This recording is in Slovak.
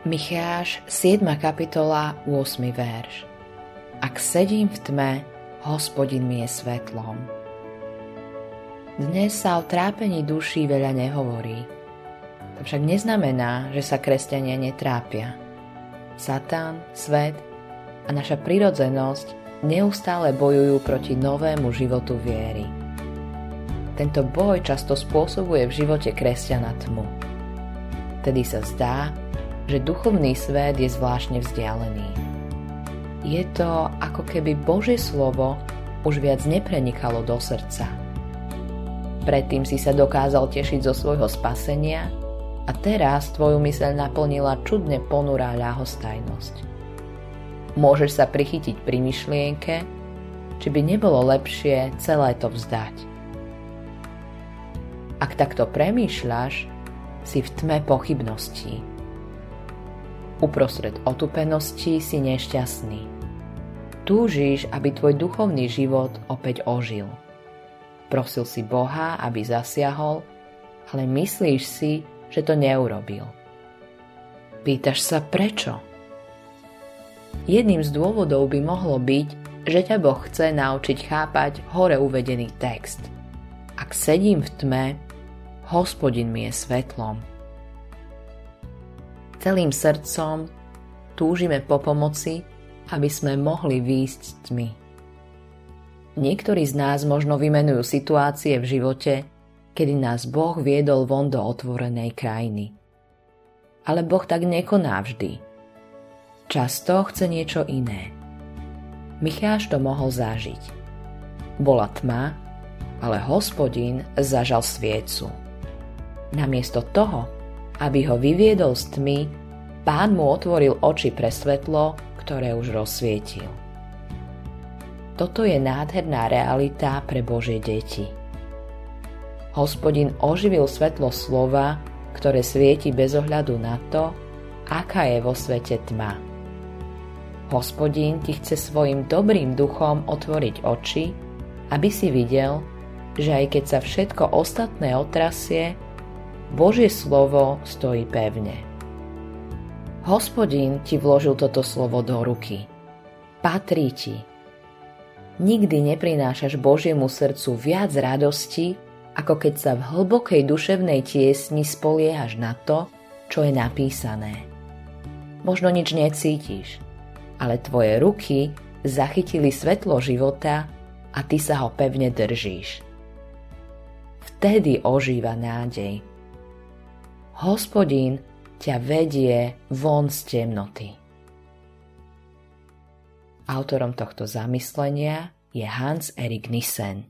Micháš, 7. kapitola, 8. verš. Ak sedím v tme, hospodin mi je svetlom. Dnes sa o trápení duší veľa nehovorí. To však neznamená, že sa kresťania netrápia. Satán, svet a naša prirodzenosť neustále bojujú proti novému životu viery. Tento boj často spôsobuje v živote kresťana tmu. Tedy sa zdá, že duchovný svet je zvláštne vzdialený. Je to ako keby Božie slovo už viac neprenikalo do srdca. Predtým si sa dokázal tešiť zo svojho spasenia a teraz tvoju myseľ naplnila čudne ponurá ľahostajnosť. Môžeš sa prichytiť pri myšlienke, či by nebolo lepšie celé to vzdať. Ak takto premýšľaš, si v tme pochybností Uprostred otupenosti si nešťastný. Túžiš, aby tvoj duchovný život opäť ožil. Prosil si Boha, aby zasiahol, ale myslíš si, že to neurobil. Pýtaš sa prečo? Jedným z dôvodov by mohlo byť, že ťa Boh chce naučiť chápať hore uvedený text. Ak sedím v tme, hospodin mi je svetlom celým srdcom túžime po pomoci, aby sme mohli výjsť z tmy. Niektorí z nás možno vymenujú situácie v živote, kedy nás Boh viedol von do otvorenej krajiny. Ale Boh tak nekoná vždy. Často chce niečo iné. Micháš to mohol zažiť. Bola tma, ale hospodin zažal sviecu. Namiesto toho, aby ho vyviedol z tmy, pán mu otvoril oči pre svetlo, ktoré už rozsvietil. Toto je nádherná realita pre Božie deti. Hospodin oživil svetlo slova, ktoré svieti bez ohľadu na to, aká je vo svete tma. Hospodin ti chce svojim dobrým duchom otvoriť oči, aby si videl, že aj keď sa všetko ostatné otrasie, Božie slovo stojí pevne. Hospodin ti vložil toto slovo do ruky. Patrí ti. Nikdy neprinášaš Božiemu srdcu viac radosti, ako keď sa v hlbokej duševnej tiesni spoliehaš na to, čo je napísané. Možno nič necítiš, ale tvoje ruky zachytili svetlo života a ty sa ho pevne držíš. Vtedy ožíva nádej Hospodín ťa vedie von z temnoty. Autorom tohto zamyslenia je Hans Erik Nissen.